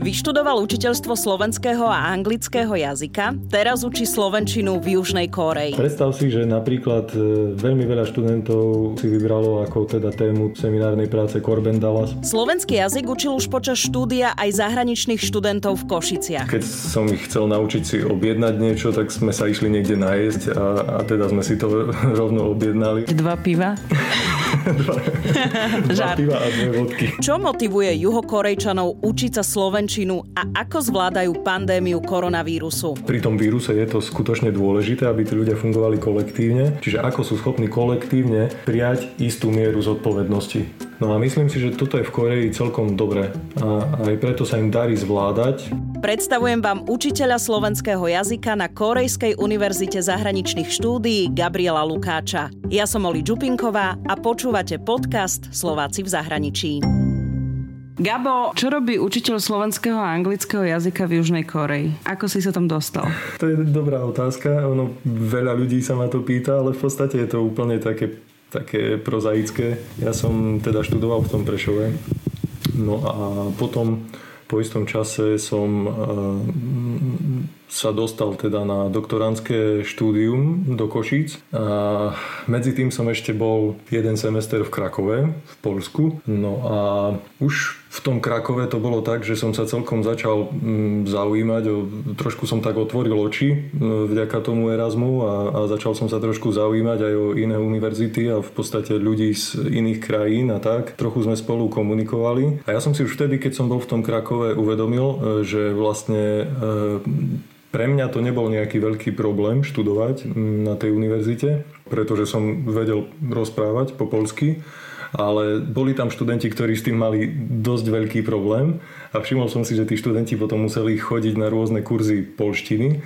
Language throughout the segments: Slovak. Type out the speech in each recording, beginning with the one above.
Vyštudoval učiteľstvo slovenského a anglického jazyka, teraz učí slovenčinu v Južnej Kóreji. Predstav si, že napríklad e, veľmi veľa študentov si vybralo ako teda tému seminárnej práce Corben Dallas. Slovenský jazyk učil už počas štúdia aj zahraničných študentov v Košiciach. Keď som ich chcel naučiť si objednať niečo, tak sme sa išli niekde najesť a, a teda sme si to rovno objednali. Dva piva? dva, dva piva a dve vodky. Čo motivuje juhokorejčanov učiť sa slovenčinu a ako zvládajú pandémiu koronavírusu? Pri tom víruse je to skutočne dôležité, aby tí ľudia fungovali kolektívne, čiže ako sú schopní kolektívne prijať istú mieru zodpovednosti. No a myslím si, že toto je v Koreji celkom dobre a aj preto sa im darí zvládať. Predstavujem vám učiteľa slovenského jazyka na Korejskej univerzite zahraničných štúdií Gabriela Lukáča. Ja som Oli Čupinková a počúvate podcast Slováci v zahraničí. Gabo, čo robí učiteľ slovenského a anglického jazyka v Južnej Koreji? Ako si sa tam dostal? To je dobrá otázka. Ono, veľa ľudí sa ma to pýta, ale v podstate je to úplne také také prozaické. Ja som teda študoval v tom Prešove. No a potom po istom čase som eh, sa dostal teda na doktorantské štúdium do Košíc. A medzi tým som ešte bol jeden semester v Krakove, v Polsku. No a už v tom Krakove to bolo tak, že som sa celkom začal mm, zaujímať, trošku som tak otvoril oči mm, vďaka tomu Erasmu a, a začal som sa trošku zaujímať aj o iné univerzity a v podstate ľudí z iných krajín a tak. Trochu sme spolu komunikovali. A ja som si už vtedy, keď som bol v tom Krakove, uvedomil, e, že vlastne e, pre mňa to nebol nejaký veľký problém študovať na tej univerzite, pretože som vedel rozprávať po polsky ale boli tam študenti, ktorí s tým mali dosť veľký problém a všimol som si, že tí študenti potom museli chodiť na rôzne kurzy polštiny e,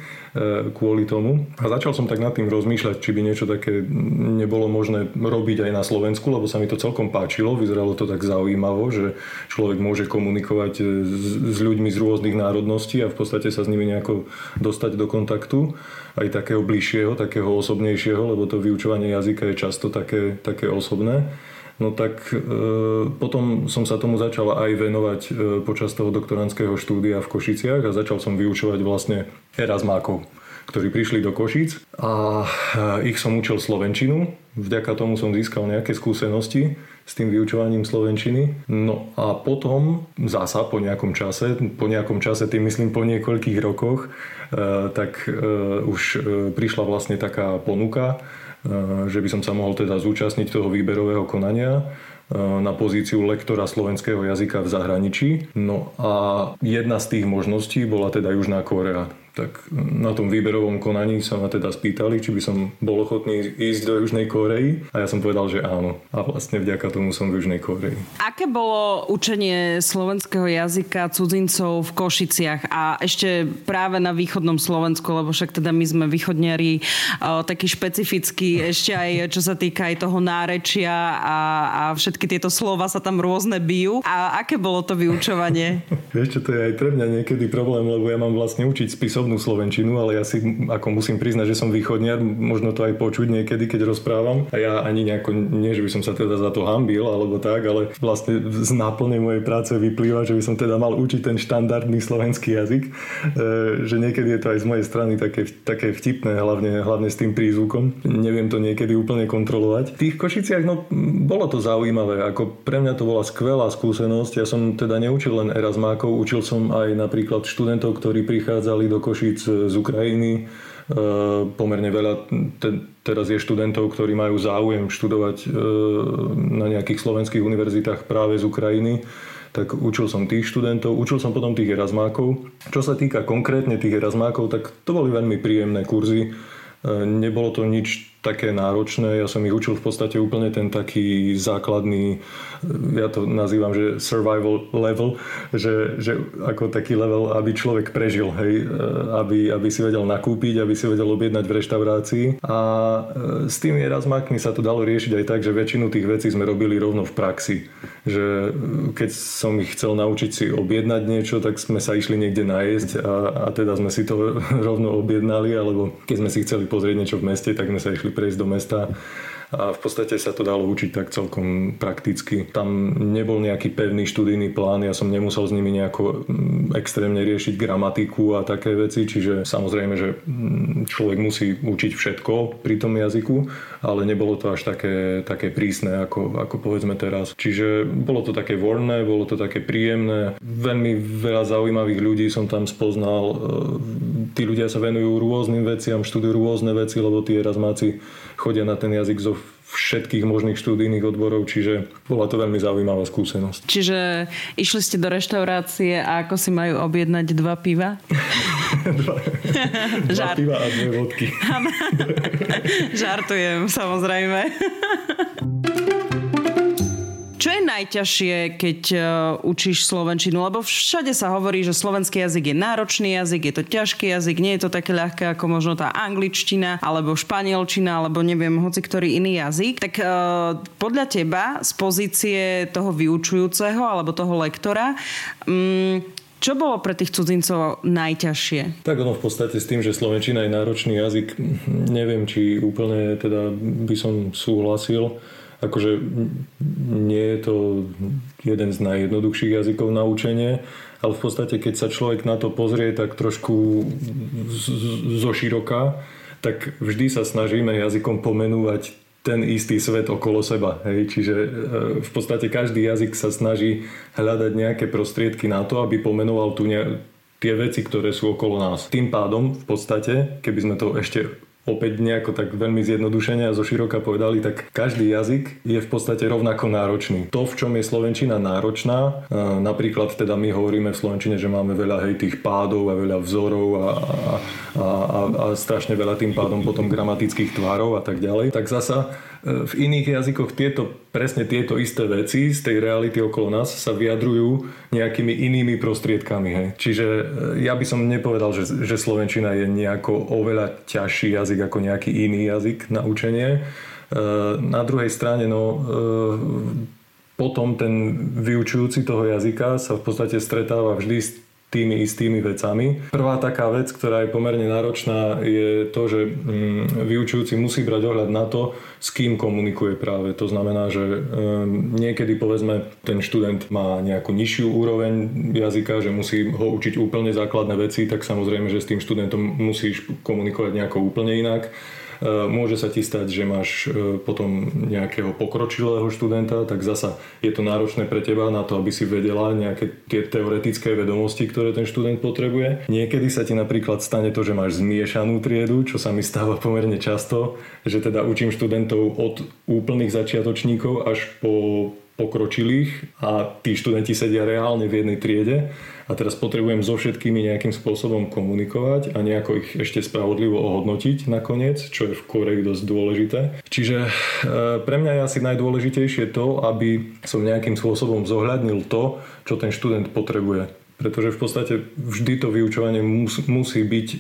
kvôli tomu. A začal som tak nad tým rozmýšľať, či by niečo také nebolo možné robiť aj na Slovensku, lebo sa mi to celkom páčilo, vyzeralo to tak zaujímavo, že človek môže komunikovať e, s ľuďmi z rôznych národností a v podstate sa s nimi nejako dostať do kontaktu aj takého bližšieho, takého osobnejšieho, lebo to vyučovanie jazyka je často také, také osobné. No tak e, potom som sa tomu začal aj venovať e, počas toho doktorandského štúdia v Košiciach a začal som vyučovať vlastne Erasmákov ktorí prišli do Košíc a e, ich som učil slovenčinu. Vďaka tomu som získal nejaké skúsenosti s tým vyučovaním slovenčiny. No a potom zasa po nejakom čase, po nejakom čase, tým myslím po niekoľkých rokoch, e, tak e, už e, prišla vlastne taká ponuka že by som sa mohol teda zúčastniť toho výberového konania eh, na pozíciu lektora slovenského jazyka v zahraničí. No a jedna z tých možností bola teda Južná Korea tak na tom výberovom konaní sa ma teda spýtali, či by som bol ochotný ísť do Južnej Koreji a ja som povedal, že áno. A vlastne vďaka tomu som v Južnej Koreji. Aké bolo učenie slovenského jazyka cudzincov v Košiciach a ešte práve na východnom Slovensku, lebo však teda my sme východniari taký špecifický, ešte aj čo sa týka aj toho nárečia a, a všetky tieto slova sa tam rôzne bijú. A aké bolo to vyučovanie? Vieš čo, to je aj pre mňa niekedy problém, lebo ja mám vlastne učiť spisov rovnú slovenčinu, ale ja si ako musím priznať, že som východniar, možno to aj počuť niekedy, keď rozprávam. A ja ani nejako, nie že by som sa teda za to hambil alebo tak, ale vlastne z náplne mojej práce vyplýva, že by som teda mal učiť ten štandardný slovenský jazyk, e, že niekedy je to aj z mojej strany také, také vtipné, hlavne, hlavne s tým prízvukom. Neviem to niekedy úplne kontrolovať. V tých Košiciach, no, bolo to zaujímavé. Ako pre mňa to bola skvelá skúsenosť. Ja som teda neučil len Erasmákov, učil som aj napríklad študentov, ktorí prichádzali do Košiciach Košíc z Ukrajiny. E, pomerne veľa te, teraz je študentov, ktorí majú záujem študovať e, na nejakých slovenských univerzitách práve z Ukrajiny tak učil som tých študentov, učil som potom tých Erasmákov. Čo sa týka konkrétne tých Erasmákov, tak to boli veľmi príjemné kurzy. Nebolo to nič také náročné. Ja som ich učil v podstate úplne ten taký základný, ja to nazývam, že survival level, že, že ako taký level, aby človek prežil, hej, aby, aby si vedel nakúpiť, aby si vedel objednať v reštaurácii. A e, s tými razmákmi sa to dalo riešiť aj tak, že väčšinu tých vecí sme robili rovno v praxi. Že e, keď som ich chcel naučiť si objednať niečo, tak sme sa išli niekde najesť a, a teda sme si to rovno objednali, alebo keď sme si chceli pozrieť niečo v meste, tak sme sa išli prejsť do mesta a v podstate sa to dalo učiť tak celkom prakticky. Tam nebol nejaký pevný študijný plán, ja som nemusel s nimi nejako extrémne riešiť gramatiku a také veci, čiže samozrejme, že človek musí učiť všetko pri tom jazyku, ale nebolo to až také, také prísne, ako, ako povedzme teraz. Čiže bolo to také voľné, bolo to také príjemné. Veľmi veľa zaujímavých ľudí som tam spoznal. E, tí ľudia sa venujú rôznym veciam, študujú rôzne veci, lebo tí Erasmáci chodia na ten jazyk zo všetkých možných študijných odborov, čiže bola to veľmi zaujímavá skúsenosť. Čiže išli ste do reštaurácie a ako si majú objednať dva piva? dva, dva piva a dve vodky. Žartujem, samozrejme. Čo je najťažšie, keď uh, učíš slovenčinu? Lebo všade sa hovorí, že slovenský jazyk je náročný jazyk, je to ťažký jazyk, nie je to také ľahké ako možno tá angličtina, alebo španielčina, alebo neviem, hoci ktorý iný jazyk. Tak uh, podľa teba z pozície toho vyučujúceho alebo toho lektora, um, čo bolo pre tých cudzincov najťažšie? Tak ono v podstate s tým, že Slovenčina je náročný jazyk, neviem, či úplne teda by som súhlasil akože nie je to jeden z najjednoduchších jazykov na učenie, ale v podstate keď sa človek na to pozrie tak trošku zo široka, tak vždy sa snažíme jazykom pomenúvať ten istý svet okolo seba. Hej. Čiže e, v podstate každý jazyk sa snaží hľadať nejaké prostriedky na to, aby pomenoval tu ne- tie veci, ktoré sú okolo nás. Tým pádom v podstate, keby sme to ešte opäť nejako tak veľmi zjednodušene a zo široka povedali, tak každý jazyk je v podstate rovnako náročný. To, v čom je Slovenčina náročná, napríklad teda my hovoríme v Slovenčine, že máme veľa hej tých pádov a veľa vzorov a, a, a, a, a strašne veľa tým pádom potom gramatických tvárov a tak ďalej, tak zasa v iných jazykoch tieto, presne tieto isté veci z tej reality okolo nás sa vyjadrujú nejakými inými prostriedkami. Hej. Čiže e, ja by som nepovedal, že, že Slovenčina je nejako oveľa ťažší jazyk ako nejaký iný jazyk na učenie. E, na druhej strane, no, e, potom ten vyučujúci toho jazyka sa v podstate stretáva vždy s tými istými vecami. Prvá taká vec, ktorá je pomerne náročná, je to, že mm, vyučujúci musí brať ohľad na to, s kým komunikuje práve. To znamená, že ehm, niekedy povedzme ten študent má nejakú nižšiu úroveň jazyka, že musí ho učiť úplne základné veci, tak samozrejme, že s tým študentom musíš komunikovať nejako úplne inak môže sa ti stať, že máš e, potom nejakého pokročilého študenta, tak zasa je to náročné pre teba na to, aby si vedela nejaké tie teoretické vedomosti, ktoré ten študent potrebuje. Niekedy sa ti napríklad stane to, že máš zmiešanú triedu, čo sa mi stáva pomerne často, že teda učím študentov od úplných začiatočníkov až po pokročilých a tí študenti sedia reálne v jednej triede a teraz potrebujem so všetkými nejakým spôsobom komunikovať a nejako ich ešte spravodlivo ohodnotiť nakoniec, čo je v Koreji dosť dôležité. Čiže e, pre mňa je asi najdôležitejšie to, aby som nejakým spôsobom zohľadnil to, čo ten študent potrebuje pretože v podstate vždy to vyučovanie mus, musí byť e,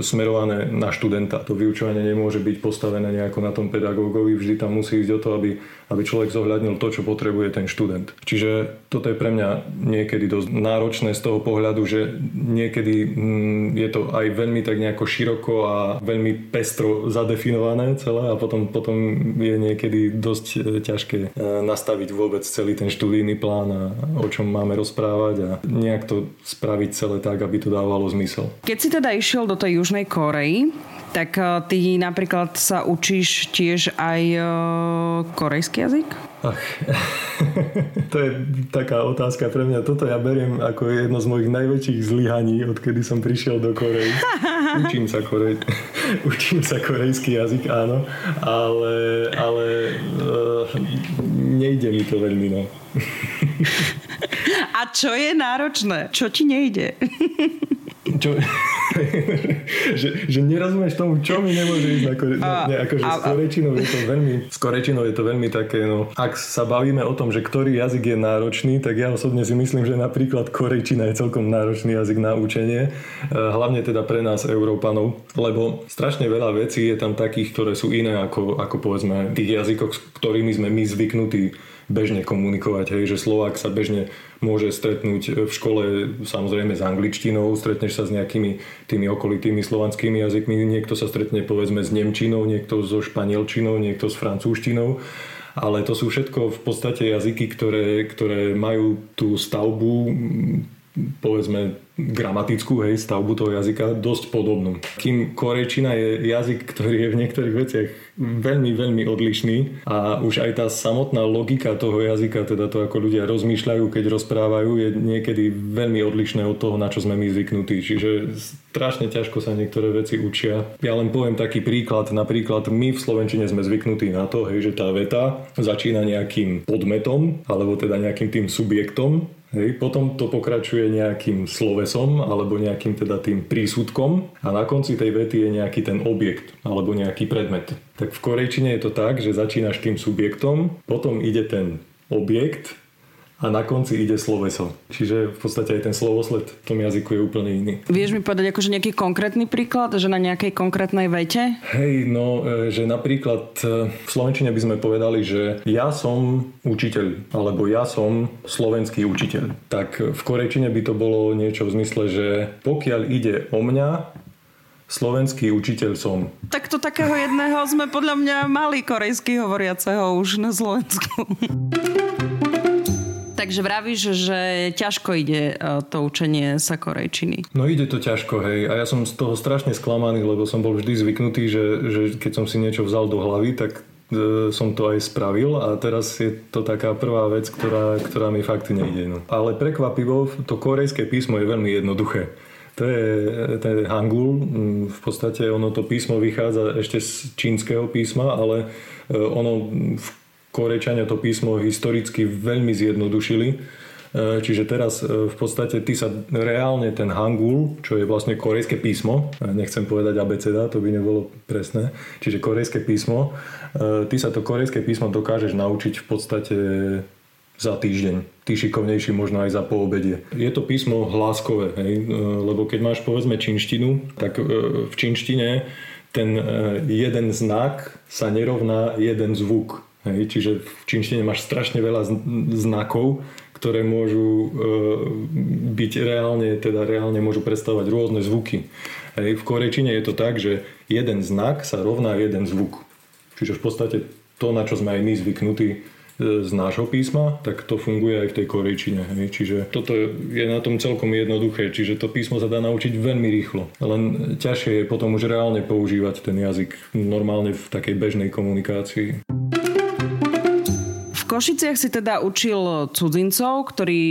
smerované na študenta. To vyučovanie nemôže byť postavené nejako na tom pedagógovi, vždy tam musí ísť o to, aby, aby človek zohľadnil to, čo potrebuje ten študent. Čiže toto je pre mňa niekedy dosť náročné z toho pohľadu, že niekedy mm, je to aj veľmi tak nejako široko a veľmi pestro zadefinované celé a potom, potom je niekedy dosť e, ťažké e, nastaviť vôbec celý ten študijný plán a o čom máme rozprávať a nejak to spraviť celé tak, aby to dávalo zmysel. Keď si teda išiel do tej Južnej Korei, tak eh, ty napríklad sa učíš tiež aj eh, korejský jazyk? Ach, to je taká otázka pre mňa. Toto ja beriem ako jedno z mojich najväčších zlyhaní, odkedy som prišiel do Korei. Učím sa, korej... Učím sa korejský jazyk, áno, ale, ale uh, nejde mi to veľmi, no. A čo je náročné? Čo ti nejde? Čo, že, že nerozumieš tomu, čo mi nemôže ísť na kore, a, ne, akože a, s korečinou je to veľmi s korečinou je to veľmi také, no ak sa bavíme o tom, že ktorý jazyk je náročný, tak ja osobne si myslím, že napríklad korečina je celkom náročný jazyk na učenie, e, hlavne teda pre nás Európanov, lebo strašne veľa vecí je tam takých, ktoré sú iné ako, ako povedzme tých jazykov, s ktorými sme my zvyknutí bežne komunikovať, hej, že Slovák sa bežne môže stretnúť v škole samozrejme s angličtinou, stretneš sa s nejakými tými okolitými slovanskými jazykmi, niekto sa stretne povedzme s nemčinou, niekto so španielčinou, niekto s francúzštinou ale to sú všetko v podstate jazyky, ktoré, ktoré majú tú stavbu povedzme gramatickú hej, stavbu toho jazyka dosť podobnú. Kým korejčina je jazyk, ktorý je v niektorých veciach veľmi, veľmi odlišný a už aj tá samotná logika toho jazyka, teda to ako ľudia rozmýšľajú, keď rozprávajú, je niekedy veľmi odlišné od toho, na čo sme my zvyknutí. Čiže strašne ťažko sa niektoré veci učia. Ja len poviem taký príklad. Napríklad my v Slovenčine sme zvyknutí na to, hej, že tá veta začína nejakým podmetom alebo teda nejakým tým subjektom Hej, potom to pokračuje nejakým slovesom alebo nejakým teda tým prísudkom a na konci tej vety je nejaký ten objekt alebo nejaký predmet. Tak v korejčine je to tak, že začínaš tým subjektom, potom ide ten objekt a na konci ide sloveso. Čiže v podstate aj ten slovosled v tom jazyku je úplne iný. Vieš mi povedať akože nejaký konkrétny príklad, že na nejakej konkrétnej vete? Hej, no, e, že napríklad e, v Slovenčine by sme povedali, že ja som učiteľ, alebo ja som slovenský učiteľ. Tak v korejčine by to bolo niečo v zmysle, že pokiaľ ide o mňa, slovenský učiteľ som. Tak to takého jedného sme podľa mňa mali korejský hovoriaceho už na Slovensku. Takže vravíš, že ťažko ide e, to učenie sa korejčiny. No ide to ťažko, hej. A ja som z toho strašne sklamaný, lebo som bol vždy zvyknutý, že, že keď som si niečo vzal do hlavy, tak e, som to aj spravil a teraz je to taká prvá vec, ktorá, ktorá mi fakt nejde. No. Ale prekvapivo, to korejské písmo je veľmi jednoduché. To je, to je hangul, v podstate ono to písmo vychádza ešte z čínskeho písma, ale e, ono v Korečania to písmo historicky veľmi zjednodušili. E, čiže teraz e, v podstate ty sa reálne ten hangul, čo je vlastne korejské písmo, e, nechcem povedať abeceda, to by nebolo presné, čiže korejské písmo, ty sa to korejské písmo dokážeš naučiť v podstate za týždeň. Ty šikovnejší možno aj za poobedie. Je to písmo hláskové, hej? lebo keď máš povedzme činštinu, tak v činštine ten jeden znak sa nerovná jeden zvuk. Hej, čiže v čínštine máš strašne veľa znakov, ktoré môžu e, byť reálne, teda reálne môžu predstavovať rôzne zvuky. Hej, v korečine je to tak, že jeden znak sa rovná jeden zvuk. Čiže v podstate to, na čo sme aj my zvyknutí e, z nášho písma, tak to funguje aj v tej korejčine. Hej. Čiže toto je na tom celkom jednoduché, čiže to písmo sa dá naučiť veľmi rýchlo. Len ťažšie je potom už reálne používať ten jazyk normálne v takej bežnej komunikácii. Košiciach si teda učil cudzincov, ktorí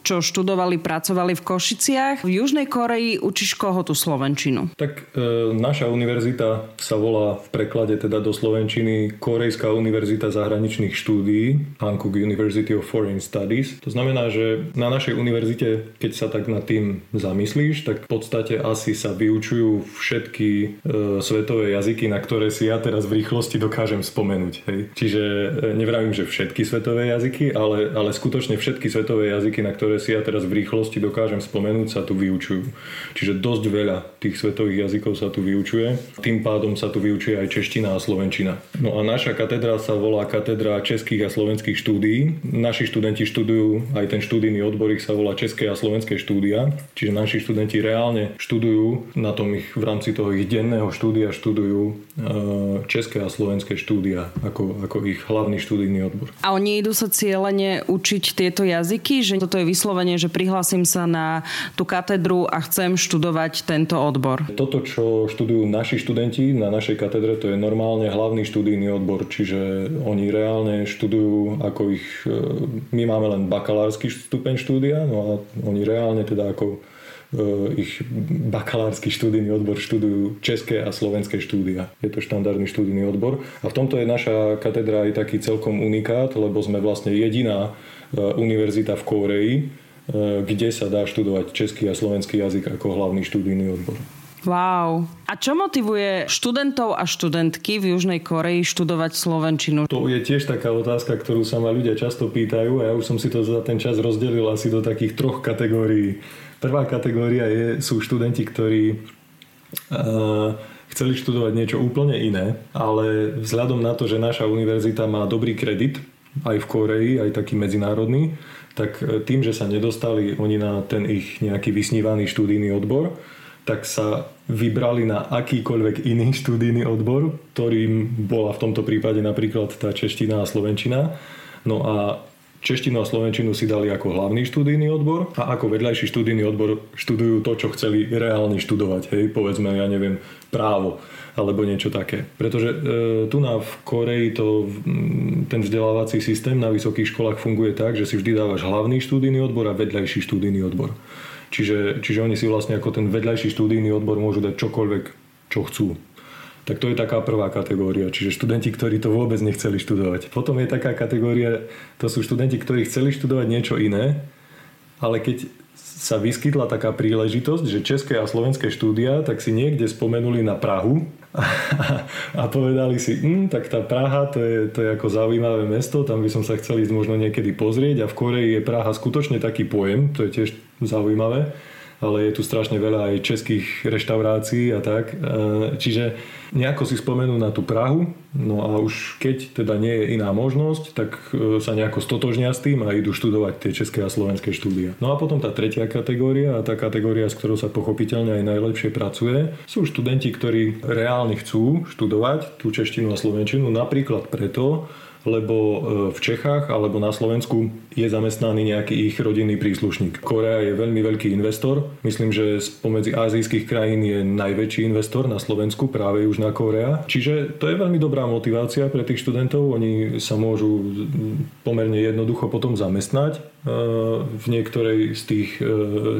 čo študovali, pracovali v Košiciach. V Južnej Koreji učíš koho tú Slovenčinu? Tak e, naša univerzita sa volá v preklade teda do Slovenčiny Korejská univerzita zahraničných štúdií, Hankook University of Foreign Studies. To znamená, že na našej univerzite, keď sa tak nad tým zamyslíš, tak v podstate asi sa vyučujú všetky e, svetové jazyky, na ktoré si ja teraz v rýchlosti dokážem spomenúť. Hej. Čiže e, nevravím, že všetky všetky svetové jazyky, ale, ale skutočne všetky svetové jazyky, na ktoré si ja teraz v rýchlosti dokážem spomenúť, sa tu vyučujú. Čiže dosť veľa tých svetových jazykov sa tu vyučuje. Tým pádom sa tu vyučuje aj čeština a slovenčina. No a naša katedra sa volá katedra českých a slovenských štúdií. Naši študenti študujú, aj ten študijný odbor ich sa volá České a slovenské štúdia. Čiže naši študenti reálne študujú na tom ich v rámci toho ich denného štúdia študujú e, české a slovenské štúdia ako, ako ich hlavný študijný odbor. A oni idú sa cieľene učiť tieto jazyky, že toto je vyslovene, že prihlásim sa na tú katedru a chcem študovať tento odbor. Toto, čo študujú naši študenti na našej katedre, to je normálne hlavný študijný odbor, čiže oni reálne študujú ako ich, e, my máme len bakalársky stupeň štúdia, no a oni reálne teda ako ich bakalársky študijný odbor študujú české a slovenské štúdia. Je to štandardný študijný odbor. A v tomto je naša katedra aj taký celkom unikát, lebo sme vlastne jediná eh, univerzita v Kóreji, eh, kde sa dá študovať český a slovenský jazyk ako hlavný študijný odbor. Wow. A čo motivuje študentov a študentky v Južnej Koreji študovať Slovenčinu? To je tiež taká otázka, ktorú sa ma ľudia často pýtajú a ja už som si to za ten čas rozdelil asi do takých troch kategórií. Prvá kategória je, sú študenti, ktorí uh, chceli študovať niečo úplne iné, ale vzhľadom na to, že naša univerzita má dobrý kredit, aj v Koreji, aj taký medzinárodný, tak e, tým, že sa nedostali oni na ten ich nejaký vysnívaný študijný odbor, tak sa vybrali na akýkoľvek iný študijný odbor, ktorým bola v tomto prípade napríklad tá čeština a slovenčina. No a češtinu a slovenčinu si dali ako hlavný študijný odbor a ako vedľajší študijný odbor študujú to, čo chceli reálne študovať. Hej, povedzme, ja neviem, právo alebo niečo také. Pretože e, tu na v Koreji to, ten vzdelávací systém na vysokých školách funguje tak, že si vždy dávaš hlavný študijný odbor a vedľajší študijný odbor. Čiže, čiže oni si vlastne ako ten vedľajší študijný odbor môžu dať čokoľvek, čo chcú. Tak to je taká prvá kategória, čiže študenti, ktorí to vôbec nechceli študovať. Potom je taká kategória, to sú študenti, ktorí chceli študovať niečo iné, ale keď sa vyskytla taká príležitosť, že české a slovenské štúdia tak si niekde spomenuli na Prahu a, a povedali si, hm, tak tá Praha to je, to je ako zaujímavé mesto, tam by som sa chcel ísť možno niekedy pozrieť a v Koreji je Praha skutočne taký pojem, to je tiež zaujímavé ale je tu strašne veľa aj českých reštaurácií a tak. E, čiže nejako si spomenú na tú Prahu, no a už keď teda nie je iná možnosť, tak e, sa nejako stotožnia s tým a idú študovať tie české a slovenské štúdia. No a potom tá tretia kategória a tá kategória, s ktorou sa pochopiteľne aj najlepšie pracuje, sú študenti, ktorí reálne chcú študovať tú češtinu a slovenčinu napríklad preto, lebo e, v Čechách alebo na Slovensku je zamestnaný nejaký ich rodinný príslušník. Korea je veľmi veľký investor. Myslím, že spomedzi azijských krajín je najväčší investor na Slovensku, práve Južná Korea. Čiže to je veľmi dobrá motivácia pre tých študentov. Oni sa môžu pomerne jednoducho potom zamestnať v niektorej z tých e,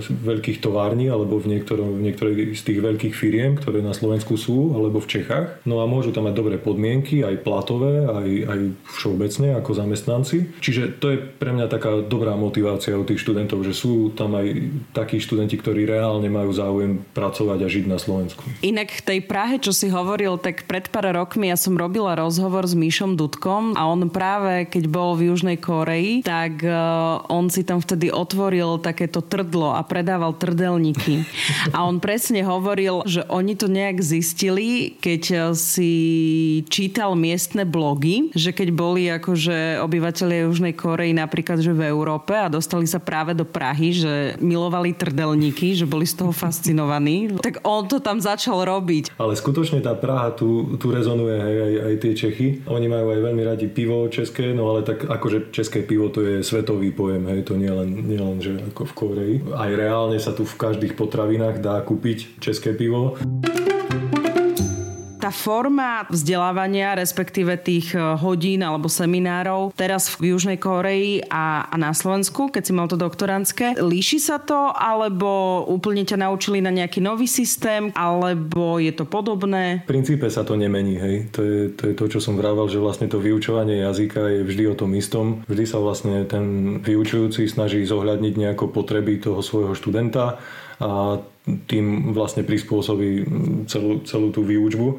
veľkých tovární alebo v, niektorom, v niektorej z tých veľkých firiem, ktoré na Slovensku sú, alebo v Čechách. No a môžu tam mať dobré podmienky, aj platové, aj, aj všeobecne ako zamestnanci. Čiže to je pre mňa taká dobrá motivácia u tých študentov, že sú tam aj takí študenti, ktorí reálne majú záujem pracovať a žiť na Slovensku. Inak v tej Prahe, čo si hovoril, tak pred pár rokmi ja som robila rozhovor s Míšom Dudkom a on práve, keď bol v Južnej Koreji, tak uh, on si tam vtedy otvoril takéto trdlo a predával trdelníky. A on presne hovoril, že oni to nejak zistili, keď si čítal miestne blogy, že keď bol boli akože obyvateľia Južnej Korei napríklad, že v Európe a dostali sa práve do Prahy, že milovali trdelníky, že boli z toho fascinovaní. Tak on to tam začal robiť. Ale skutočne tá Praha tu, tu rezonuje aj, aj, aj tie Čechy. Oni majú aj veľmi radi pivo české, no ale tak akože české pivo to je svetový pojem, hej, to nie len, nie len že ako v Koreji. Aj reálne sa tu v každých potravinách dá kúpiť české pivo tá forma vzdelávania, respektíve tých e, hodín alebo seminárov teraz v Južnej Koreji a, a na Slovensku, keď si mal to doktorantské, líši sa to, alebo úplne ťa naučili na nejaký nový systém, alebo je to podobné? V princípe sa to nemení, hej. To je, to je to, čo som vravel, že vlastne to vyučovanie jazyka je vždy o tom istom. Vždy sa vlastne ten vyučujúci snaží zohľadniť nejako potreby toho svojho študenta a tým vlastne prispôsobí celú, celú tú výučbu. E,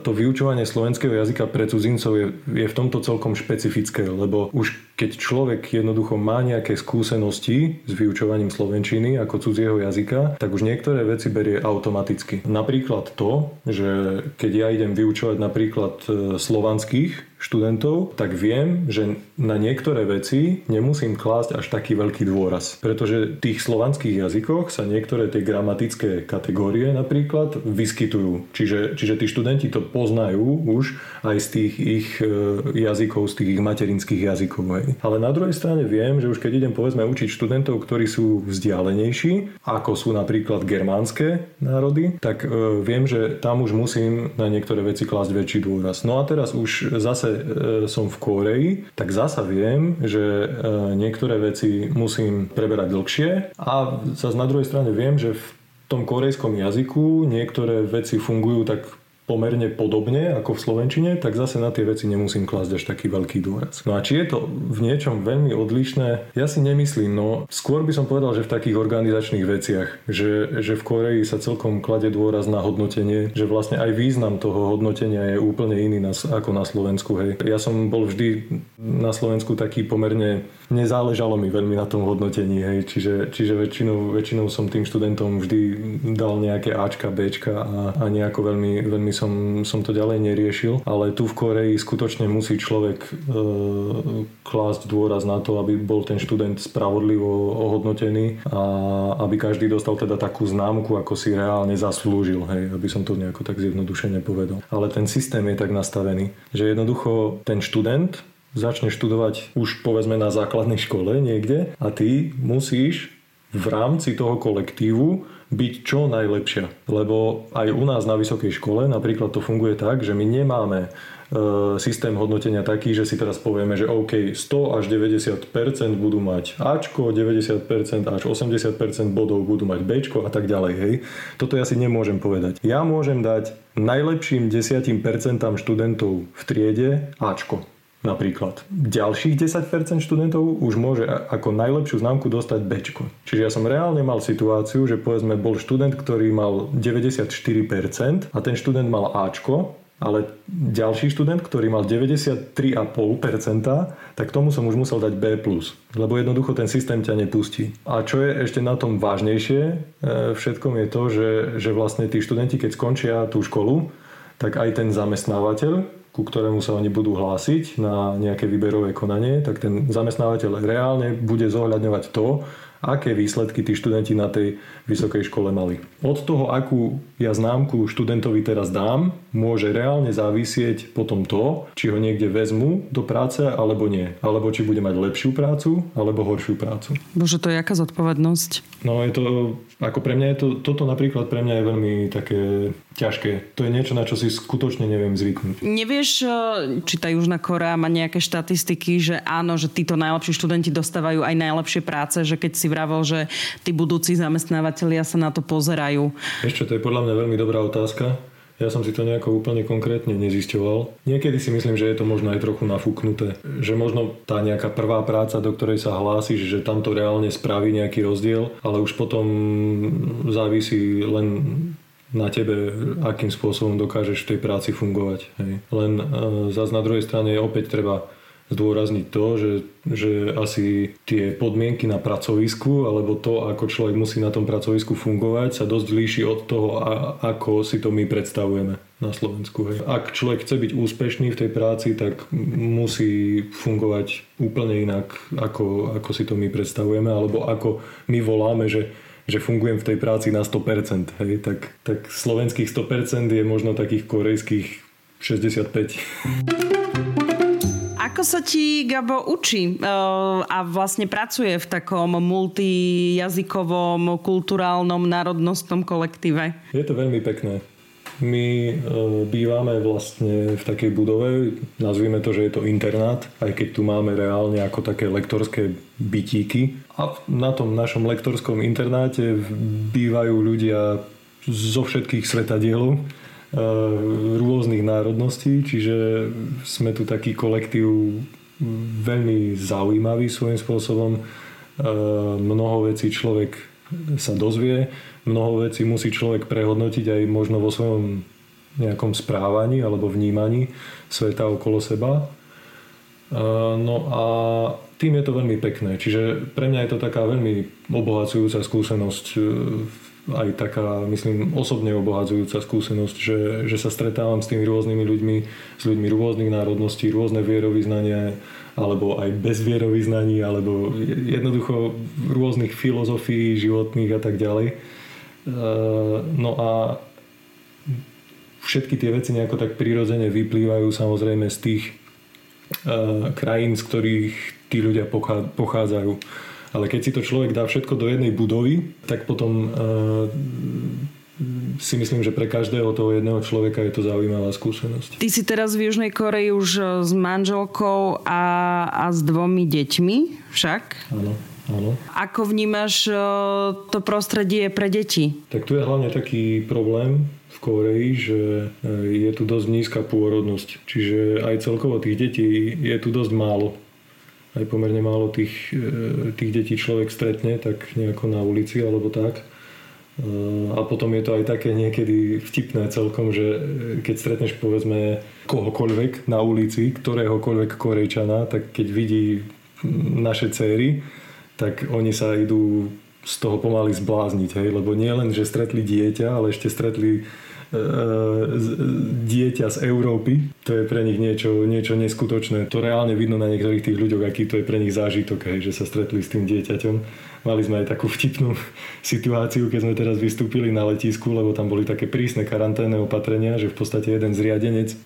to vyučovanie slovenského jazyka pre cudzincov je, je v tomto celkom špecifické, lebo už keď človek jednoducho má nejaké skúsenosti s vyučovaním slovenčiny ako cudzieho jazyka, tak už niektoré veci berie automaticky. Napríklad to, že keď ja idem vyučovať napríklad e, slovanských študentov, tak viem, že na niektoré veci nemusím klásť až taký veľký dôraz. Pretože v tých slovanských jazykoch sa niektoré tie gramatické kategórie napríklad vyskytujú. Čiže, čiže tí študenti to poznajú už aj z tých ich e, jazykov, z tých ich materinských jazykov. Hej. Ale na druhej strane viem, že už keď idem povedzme učiť študentov, ktorí sú vzdialenejší, ako sú napríklad germánske národy, tak e, viem, že tam už musím na niektoré veci klásť väčší dôraz. No a teraz už zase e, som v Kóreji, tak zasa viem, že e, niektoré veci musím preberať dlhšie a zase na druhej strane viem, že v tom korejskom jazyku niektoré veci fungujú tak pomerne podobne ako v Slovenčine, tak zase na tie veci nemusím klásť až taký veľký dôraz. No a či je to v niečom veľmi odlišné, ja si nemyslím, no skôr by som povedal, že v takých organizačných veciach, že, že v Koreji sa celkom klade dôraz na hodnotenie, že vlastne aj význam toho hodnotenia je úplne iný na, ako na Slovensku. Hej. Ja som bol vždy na Slovensku taký pomerne nezáležalo mi veľmi na tom hodnotení, hej. Čiže, čiže väčšinou, väčšinou som tým študentom vždy dal nejaké Ačka, Bčka a, a nejako veľmi, veľmi som, som to ďalej neriešil, ale tu v Koreji skutočne musí človek e, klásť dôraz na to, aby bol ten študent spravodlivo ohodnotený a aby každý dostal teda takú známku, ako si reálne zaslúžil, hej, aby som to nejako tak zjednodušene povedal. Ale ten systém je tak nastavený, že jednoducho ten študent začne študovať už povedzme na základnej škole niekde a ty musíš v rámci toho kolektívu byť čo najlepšia. Lebo aj u nás na vysokej škole napríklad to funguje tak, že my nemáme e, systém hodnotenia taký, že si teraz povieme, že OK, 100 až 90% budú mať Ačko, 90% až 80% bodov budú mať Bčko a tak ďalej. Hej. Toto ja si nemôžem povedať. Ja môžem dať najlepším 10% študentov v triede Ačko napríklad. Ďalších 10% študentov už môže ako najlepšiu známku dostať B. Čiže ja som reálne mal situáciu, že povedzme bol študent, ktorý mal 94% a ten študent mal Ačko, ale ďalší študent, ktorý mal 93,5%, tak tomu som už musel dať B+, lebo jednoducho ten systém ťa nepustí. A čo je ešte na tom vážnejšie e, všetkom je to, že, že vlastne tí študenti, keď skončia tú školu, tak aj ten zamestnávateľ, ku ktorému sa oni budú hlásiť na nejaké výberové konanie, tak ten zamestnávateľ reálne bude zohľadňovať to, aké výsledky tí študenti na tej vysokej škole mali. Od toho, akú ja známku študentovi teraz dám, môže reálne závisieť potom to, či ho niekde vezmu do práce alebo nie. Alebo či bude mať lepšiu prácu alebo horšiu prácu. Bože, to je aká zodpovednosť? No je to, ako pre mňa je to, toto napríklad pre mňa je veľmi také ťažké. To je niečo, na čo si skutočne neviem zvyknúť. Nevieš, či tá Južná Korea má nejaké štatistiky, že áno, že títo najlepší študenti dostávajú aj najlepšie práce, že keď si vravel, že tí budúci zamestnávateľia sa na to pozerajú. Ešte to je podľa mňa veľmi dobrá otázka. Ja som si to nejako úplne konkrétne nezisťoval. Niekedy si myslím, že je to možno aj trochu nafúknuté. Že možno tá nejaká prvá práca, do ktorej sa hlásiš, že tam to reálne spraví nejaký rozdiel, ale už potom závisí len na tebe, akým spôsobom dokážeš v tej práci fungovať. Hej. Len e, zase na druhej strane opäť treba zdôrazniť to, že, že asi tie podmienky na pracovisku alebo to, ako človek musí na tom pracovisku fungovať, sa dosť líši od toho, a, ako si to my predstavujeme na Slovensku. Hej. Ak človek chce byť úspešný v tej práci, tak musí fungovať úplne inak, ako, ako si to my predstavujeme, alebo ako my voláme, že že fungujem v tej práci na 100%, hej, tak, tak slovenských 100% je možno takých korejských 65. Ako sa ti Gabo učí uh, a vlastne pracuje v takom multijazykovom, kulturálnom, národnostnom kolektíve? Je to veľmi pekné. My e, bývame vlastne v takej budove, nazvime to, že je to internát, aj keď tu máme reálne ako také lektorské bytíky. A na tom našom lektorskom internáte bývajú ľudia zo všetkých svetadielov, rôznych národností, čiže sme tu taký kolektív veľmi zaujímavý svojím spôsobom. E, mnoho vecí človek sa dozvie, mnoho vecí musí človek prehodnotiť aj možno vo svojom nejakom správaní alebo vnímaní sveta okolo seba. No a tým je to veľmi pekné. Čiže pre mňa je to taká veľmi obohacujúca skúsenosť, e, aj taká, myslím, osobne obohacujúca skúsenosť, že, že sa stretávam s tými rôznymi ľuďmi, s ľuďmi rôznych národností, rôzne vierovýznania, alebo aj bez vierovýznaní, alebo jednoducho rôznych filozofií životných a tak ďalej. Eh, no a všetky tie veci nejako tak prirodzene vyplývajú samozrejme z tých eh, krajín, z ktorých tí ľudia pochádzajú. Ale keď si to človek dá všetko do jednej budovy, tak potom eh, si myslím, že pre každého toho jedného človeka je to zaujímavá skúsenosť. Ty si teraz v Južnej Koreji už s manželkou a, a s dvomi deťmi však? Áno. Áno. Ako vnímaš to prostredie pre deti? Tak tu je hlavne taký problém v Koreji, že je tu dosť nízka pôrodnosť. Čiže aj celkovo tých detí je tu dosť málo. Aj pomerne málo tých, e, tých detí človek stretne tak nejako na ulici alebo tak. E, a potom je to aj také niekedy vtipné celkom, že keď stretneš povedzme kohokoľvek na ulici, ktoréhokoľvek Korejčana, tak keď vidí naše céry, tak oni sa idú z toho pomaly zblázniť, hej? lebo nie len, že stretli dieťa, ale ešte stretli dieťa z Európy, to je pre nich niečo, niečo neskutočné. To reálne vidno na niektorých tých ľuďoch, aký to je pre nich zážitok, hej, že sa stretli s tým dieťaťom. Mali sme aj takú vtipnú situáciu, keď sme teraz vystúpili na letisku, lebo tam boli také prísne karanténne opatrenia, že v podstate jeden zriadenec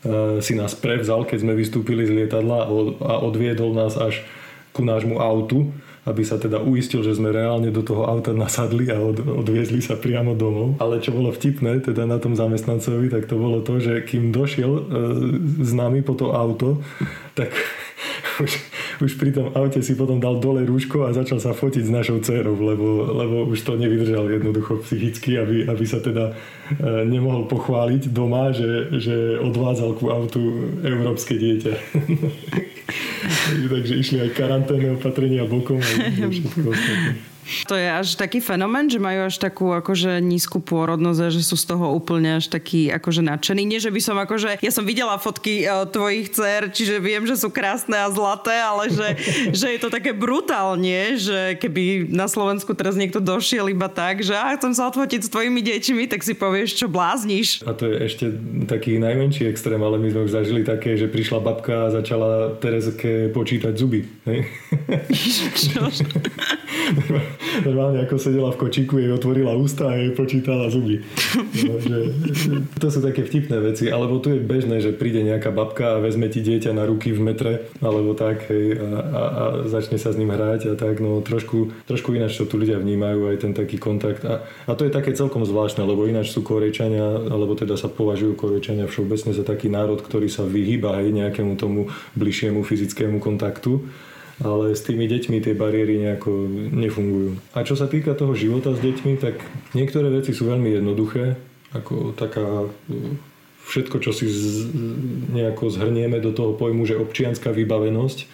si nás prevzal, keď sme vystúpili z lietadla a odviedol nás až ku nášmu autu aby sa teda uistil, že sme reálne do toho auta nasadli a od, odviezli sa priamo domov. Ale čo bolo vtipné teda na tom zamestnancovi, tak to bolo to, že kým došiel e, s nami po to auto, tak už, už pri tom aute si potom dal dole rúško a začal sa fotiť s našou dcerou, lebo, lebo už to nevydržal jednoducho psychicky, aby, aby sa teda e, nemohol pochváliť doma, že, že odvádzal ku autu európske dieťa. Takže išli aj karanténne opatrenia bokom a všetko ostatné. To je až taký fenomén, že majú až takú akože nízku pôrodnosť a že sú z toho úplne až taký akože nadšení. Nie, že by som akože, ja som videla fotky uh, tvojich dcer, čiže viem, že sú krásne a zlaté, ale že, že je to také brutálne, že keby na Slovensku teraz niekto došiel iba tak, že ah, chcem sa odfotiť s tvojimi deťmi, tak si povieš, čo blázniš. A to je ešte taký najmenší extrém, ale my sme už zažili také, že prišla babka a začala Terezke počítať zuby. normálne ako sedela v kočíku, jej otvorila ústa a jej počítala zuby. No, že, to sú také vtipné veci. Alebo tu je bežné, že príde nejaká babka a vezme ti dieťa na ruky v metre, alebo tak, hej, a, a, a začne sa s ním hrať a tak, no trošku, trošku ináč to tu ľudia vnímajú, aj ten taký kontakt. A, a to je také celkom zvláštne, lebo ináč sú korečania, alebo teda sa považujú korečania všeobecne za taký národ, ktorý sa vyhýba aj nejakému tomu bližšiemu fyzickému kontaktu ale s tými deťmi tie bariéry nejako nefungujú. A čo sa týka toho života s deťmi, tak niektoré veci sú veľmi jednoduché, ako taká všetko, čo si z, nejako zhrnieme do toho pojmu, že občianská vybavenosť,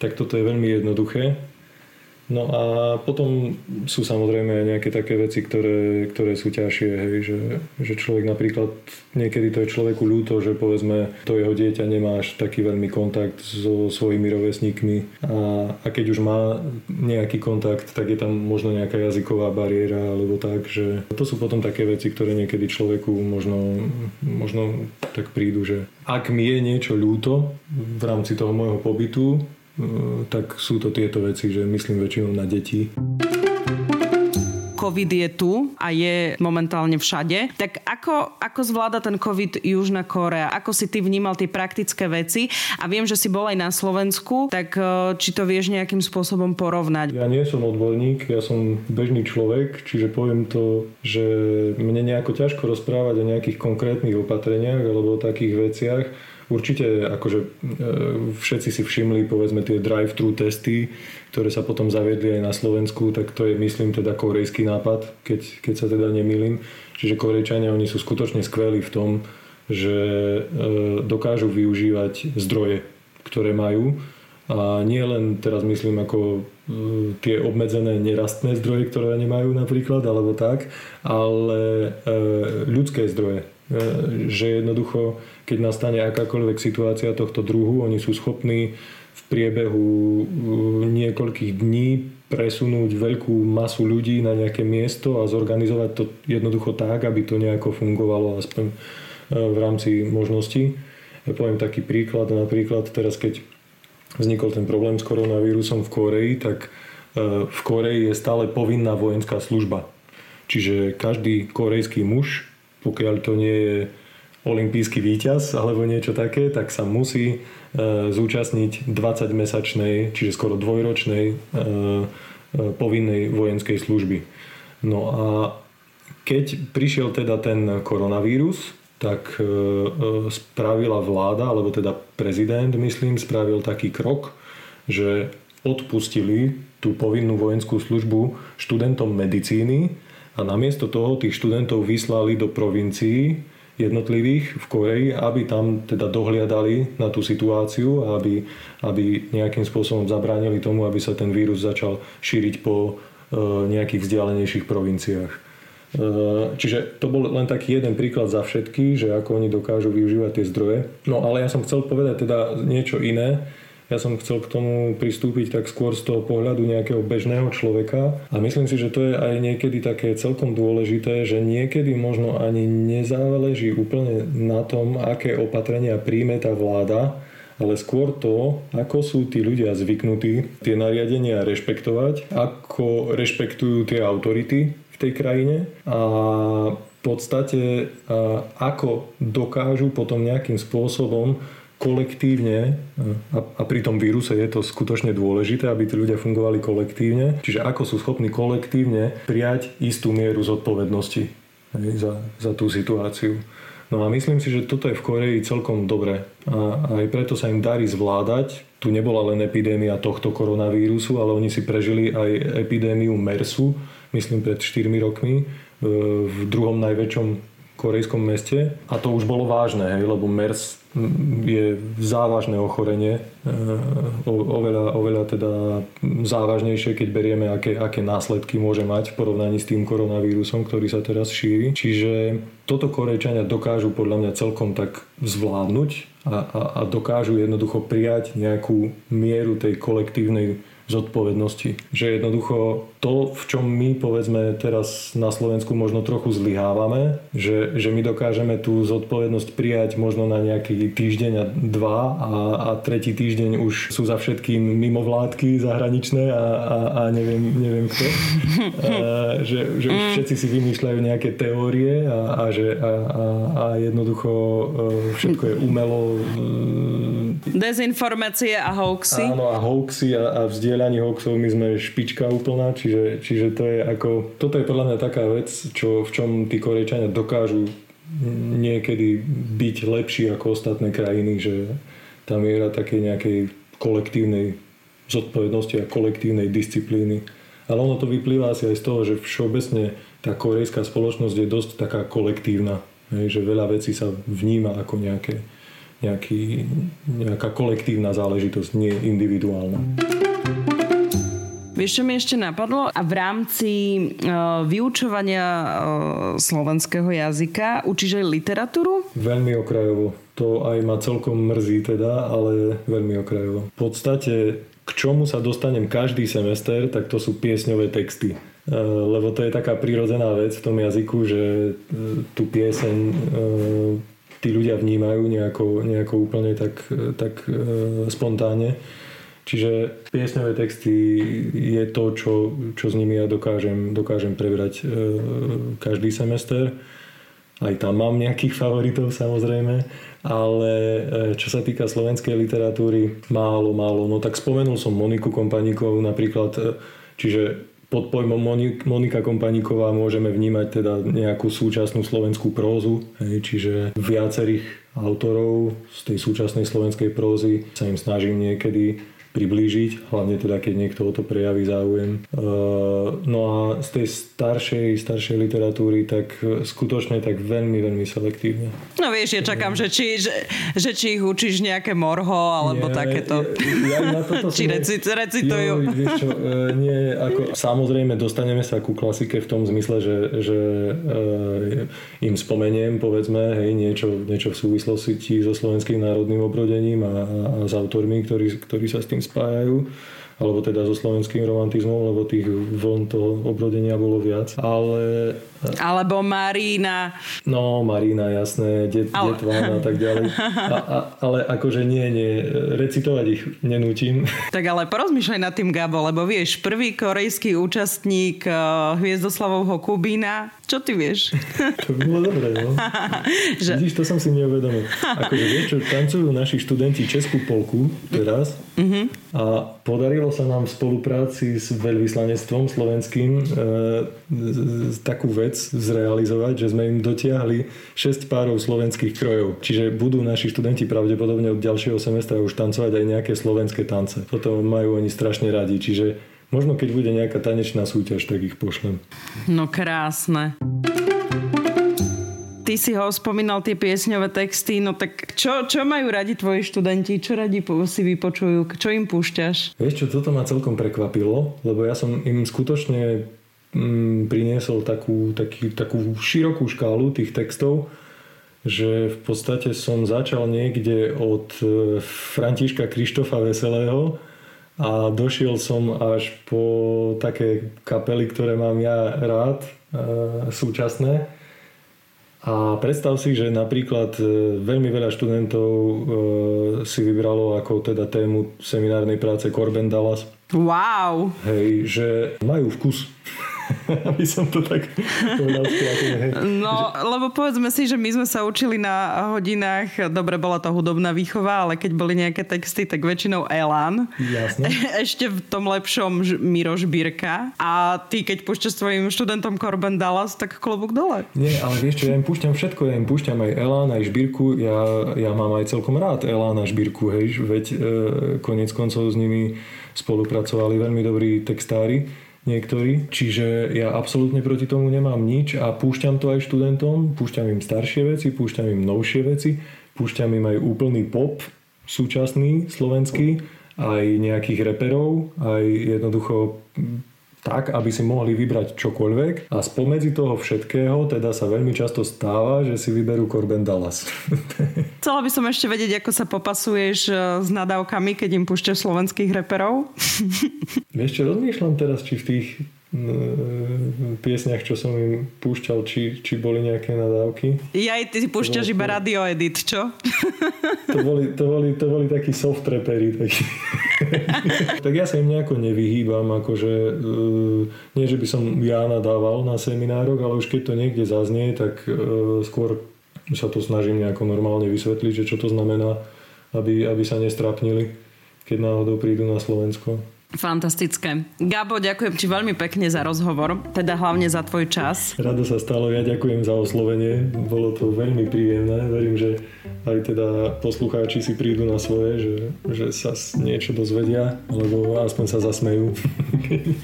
tak toto je veľmi jednoduché. No a potom sú samozrejme nejaké také veci, ktoré, ktoré sú ťažšie, hej, že, že človek napríklad, niekedy to je človeku ľúto, že povedzme to jeho dieťa nemá až taký veľmi kontakt so svojimi rovesníkmi. A, a keď už má nejaký kontakt, tak je tam možno nejaká jazyková bariéra alebo tak, že to sú potom také veci, ktoré niekedy človeku možno, možno tak prídu, že ak mi je niečo ľúto v rámci toho môjho pobytu, tak sú to tieto veci, že myslím väčšinou na deti. COVID je tu a je momentálne všade. Tak ako, ako zvláda ten COVID Južná Korea? Ako si ty vnímal tie praktické veci? A viem, že si bol aj na Slovensku, tak eh, či to vieš nejakým spôsobom porovnať? Ja nie som odborník, ja som bežný človek, čiže poviem to, že mne nejako ťažko rozprávať o nejakých konkrétnych opatreniach alebo o takých veciach Určite akože e, všetci si všimli povedzme tie drive-thru testy, ktoré sa potom zaviedli aj na Slovensku, tak to je myslím teda korejský nápad, keď, keď sa teda nemýlim. Čiže Korejčania oni sú skutočne skvelí v tom, že e, dokážu využívať zdroje, ktoré majú. A nie len teraz myslím ako e, tie obmedzené nerastné zdroje, ktoré nemajú napríklad, alebo tak, ale ľudské zdroje. Že jednoducho keď nastane akákoľvek situácia tohto druhu, oni sú schopní v priebehu uh, niekoľkých dní presunúť veľkú masu ľudí na nejaké miesto a zorganizovať to jednoducho tak, aby to nejako fungovalo aspoň uh, v rámci možností. Ja poviem taký príklad, napríklad teraz keď vznikol ten problém s koronavírusom v Koreji, tak uh, v Koreji je stále povinná vojenská služba. Čiže každý korejský muž, pokiaľ to nie je olimpijský víťaz alebo niečo také, tak sa musí e, zúčastniť 20-mesačnej, čiže skoro dvojročnej e, e, povinnej vojenskej služby. No a keď prišiel teda ten koronavírus, tak spravila vláda, alebo teda prezident, myslím, spravil taký krok, že odpustili tú povinnú vojenskú službu študentom medicíny a namiesto toho tých študentov vyslali do provincií, jednotlivých v Koreji, aby tam teda dohliadali na tú situáciu a aby, aby nejakým spôsobom zabránili tomu, aby sa ten vírus začal šíriť po e, nejakých vzdialenejších provinciách. E, čiže to bol len taký jeden príklad za všetky, že ako oni dokážu využívať tie zdroje. No ale ja som chcel povedať teda niečo iné, Ja som chcel k tomu pristúpiť tak skôr z toho pohľadu nejakého bežného človeka a myslím si, že to je aj niekedy také celkom dôležité, že niekedy možno ani nezáleží úplne na tom, aké opatrenia príjme tá vláda, ale skôr to, ako sú tí ľudia zvyknutí tie nariadenia rešpektovať, ako rešpektujú tie autority v tej krajine a v podstate ako dokážu potom nejakým spôsobom kolektívne, a, a pri tom víruse je to skutočne dôležité, aby tí ľudia fungovali kolektívne, čiže ako sú schopní kolektívne prijať istú mieru zodpovednosti za, za tú situáciu. No a myslím si, že toto je v Koreji celkom dobré a aj preto sa im darí zvládať. Tu nebola len epidémia tohto koronavírusu, ale oni si prežili aj epidémiu MERSu, myslím pred 4 rokmi, v druhom najväčšom korejskom meste a to už bolo vážne, lebo MERS je závažné ochorenie, e, oveľa, oveľa teda závažnejšie, keď berieme, aké, aké následky môže mať v porovnaní s tým koronavírusom, ktorý sa teraz šíri. Čiže toto Korejčania dokážu podľa mňa celkom tak zvládnuť a, a, a dokážu jednoducho prijať nejakú mieru tej kolektívnej zodpovednosti. Že jednoducho to, v čom my povedzme teraz na Slovensku možno trochu zlyhávame, že, že my dokážeme tú zodpovednosť prijať možno na nejaký týždeň a dva a, a tretí týždeň už sú za všetkým mimovládky zahraničné a, a, a neviem, neviem kto. A, že, že už mm. všetci si vymýšľajú nejaké teórie a, a, že, a, a, a jednoducho e, všetko je umelo e, Dezinformácie a hoaxy. Áno, a hoaxy a, a vzdieľanie hoaxov my sme špička úplná, čiže, čiže to je ako... Toto je podľa mňa taká vec, čo, v čom tí Korejčania dokážu niekedy byť lepší ako ostatné krajiny, že tá miera takej nejakej kolektívnej zodpovednosti a kolektívnej disciplíny. Ale ono to vyplýva asi aj z toho, že všeobecne tá korejská spoločnosť je dosť taká kolektívna. Hej, že veľa vecí sa vníma ako nejaké nejaký, nejaká kolektívna záležitosť, nie individuálna. Vieš, čo mi ešte napadlo? A v rámci uh, vyučovania uh, slovenského jazyka učíš aj literatúru? Veľmi okrajovo. To aj ma celkom mrzí teda, ale veľmi okrajovo. V podstate, k čomu sa dostanem každý semester, tak to sú piesňové texty. Uh, lebo to je taká prírodzená vec v tom jazyku, že tú pieseň tí ľudia vnímajú nejako, nejako úplne tak, tak e, spontánne. Čiže piesňové texty je to, čo, čo s nimi ja dokážem, dokážem prebrať e, každý semester. Aj tam mám nejakých favoritov samozrejme, ale e, čo sa týka slovenskej literatúry, málo, málo. No tak spomenul som Moniku Kompaníkovú napríklad, e, čiže pod pojmom Monika Kompaníková môžeme vnímať teda nejakú súčasnú slovenskú prózu, čiže viacerých autorov z tej súčasnej slovenskej prózy sa im snažím niekedy priblížiť, hlavne teda keď niekto o to prejaví záujem. No a z tej staršej, staršej literatúry tak skutočne tak veľmi, veľmi selektívne. No vieš, ja čakám, že či, že, že či ich učíš nejaké morho alebo nie, takéto. Ja, ja na toto či reci, recitujú. Jo, vieš čo, e, nie, ako, samozrejme dostaneme sa ku klasike v tom zmysle, že, že uh, im spomeniem povedzme hej, niečo, niečo v súvislosti so slovenským národným obrodením a, a s autormi, ktorí, ktorí sa s tým tým spájajú alebo teda so slovenským romantizmom, lebo tých vln toho obrodenia bolo viac. Ale... Alebo Marína. No, Marína, jasné, det, ale... A tak ďalej. A, a, ale akože nie, nie, recitovať ich nenútim. Tak ale porozmýšľaj nad tým, Gabo, lebo vieš, prvý korejský účastník uh, Hviezdoslavovho Kubína, čo ty vieš? to by bolo dobré, no. že... Vidíš, to som si neuvedomil. Akože vieš, čo tancujú naši študenti Českú polku teraz mm-hmm. a podarilo sa nám v spolupráci s veľvyslanectvom slovenským e, takú vec zrealizovať, že sme im dotiahli 6 párov slovenských krojov. Čiže budú naši študenti pravdepodobne od ďalšieho semestra už tancovať aj nejaké slovenské tance. Toto majú oni strašne radi. Čiže možno keď bude nejaká tanečná súťaž, tak ich pošlem. No krásne ty si ho spomínal tie piesňové texty, no tak čo, čo majú radi tvoji študenti? Čo radi si vypočujú? Čo im púšťaš? Vieš čo, toto ma celkom prekvapilo, lebo ja som im skutočne priniesol takú, taký, takú širokú škálu tých textov, že v podstate som začal niekde od e, Františka Krištofa Veselého a došiel som až po také kapely, ktoré mám ja rád, e, súčasné. A predstav si, že napríklad veľmi veľa študentov si vybralo ako teda tému seminárnej práce Corben Dallas. Wow! Hej, že majú vkus. aby som to tak povedal No, lebo povedzme si, že my sme sa učili na hodinách, dobre, bola to hudobná výchova, ale keď boli nejaké texty, tak väčšinou Elán. Jasne. Ešte v tom lepšom Miro Žbírka. A ty, keď púšťaš svojim študentom Corben Dallas, tak klobúk dole. Nie, ale vieš čo, ja im púšťam všetko, ja im púšťam aj Elán, aj Žbírku, ja, ja mám aj celkom rád Elán a Žbírku, hej, veď e, konec koncov s nimi spolupracovali veľmi dobrí textári niektorí, čiže ja absolútne proti tomu nemám nič a púšťam to aj študentom, púšťam im staršie veci, púšťam im novšie veci, púšťam im aj úplný pop, súčasný, slovenský, aj nejakých reperov, aj jednoducho tak, aby si mohli vybrať čokoľvek a spomedzi toho všetkého teda sa veľmi často stáva, že si vyberú Corben Dallas. Chcela by som ešte vedieť, ako sa popasuješ e, s nadávkami, keď im púšťaš slovenských reperov. Vieš čo, rozmýšľam teraz, či v tých piesniach, čo som im púšťal, či, či boli nejaké nadávky. Ja aj ty si púšťaš iba radio edit, čo? To boli, to boli, to boli takí soft. Takí. tak ja sa im nejako nevyhýbam, akože nie, že by som ja nadával na seminárok, ale už keď to niekde zaznie, tak skôr sa to snažím nejako normálne vysvetliť, že čo to znamená, aby, aby sa nestrapnili, keď náhodou prídu na Slovensko. Fantastické. Gabo, ďakujem ti veľmi pekne za rozhovor, teda hlavne za tvoj čas. Rado sa stalo, ja ďakujem za oslovenie, bolo to veľmi príjemné, verím, že aj teda poslucháči si prídu na svoje, že, že sa niečo dozvedia, alebo aspoň sa zasmejú.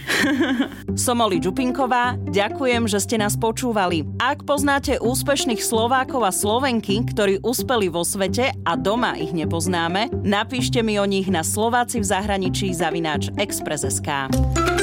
Som Oli Čupinková, ďakujem, že ste nás počúvali. Ak poznáte úspešných Slovákov a Slovenky, ktorí uspeli vo svete a doma ich nepoznáme, napíšte mi o nich na Slováci v zahraničí zavináč Express SK.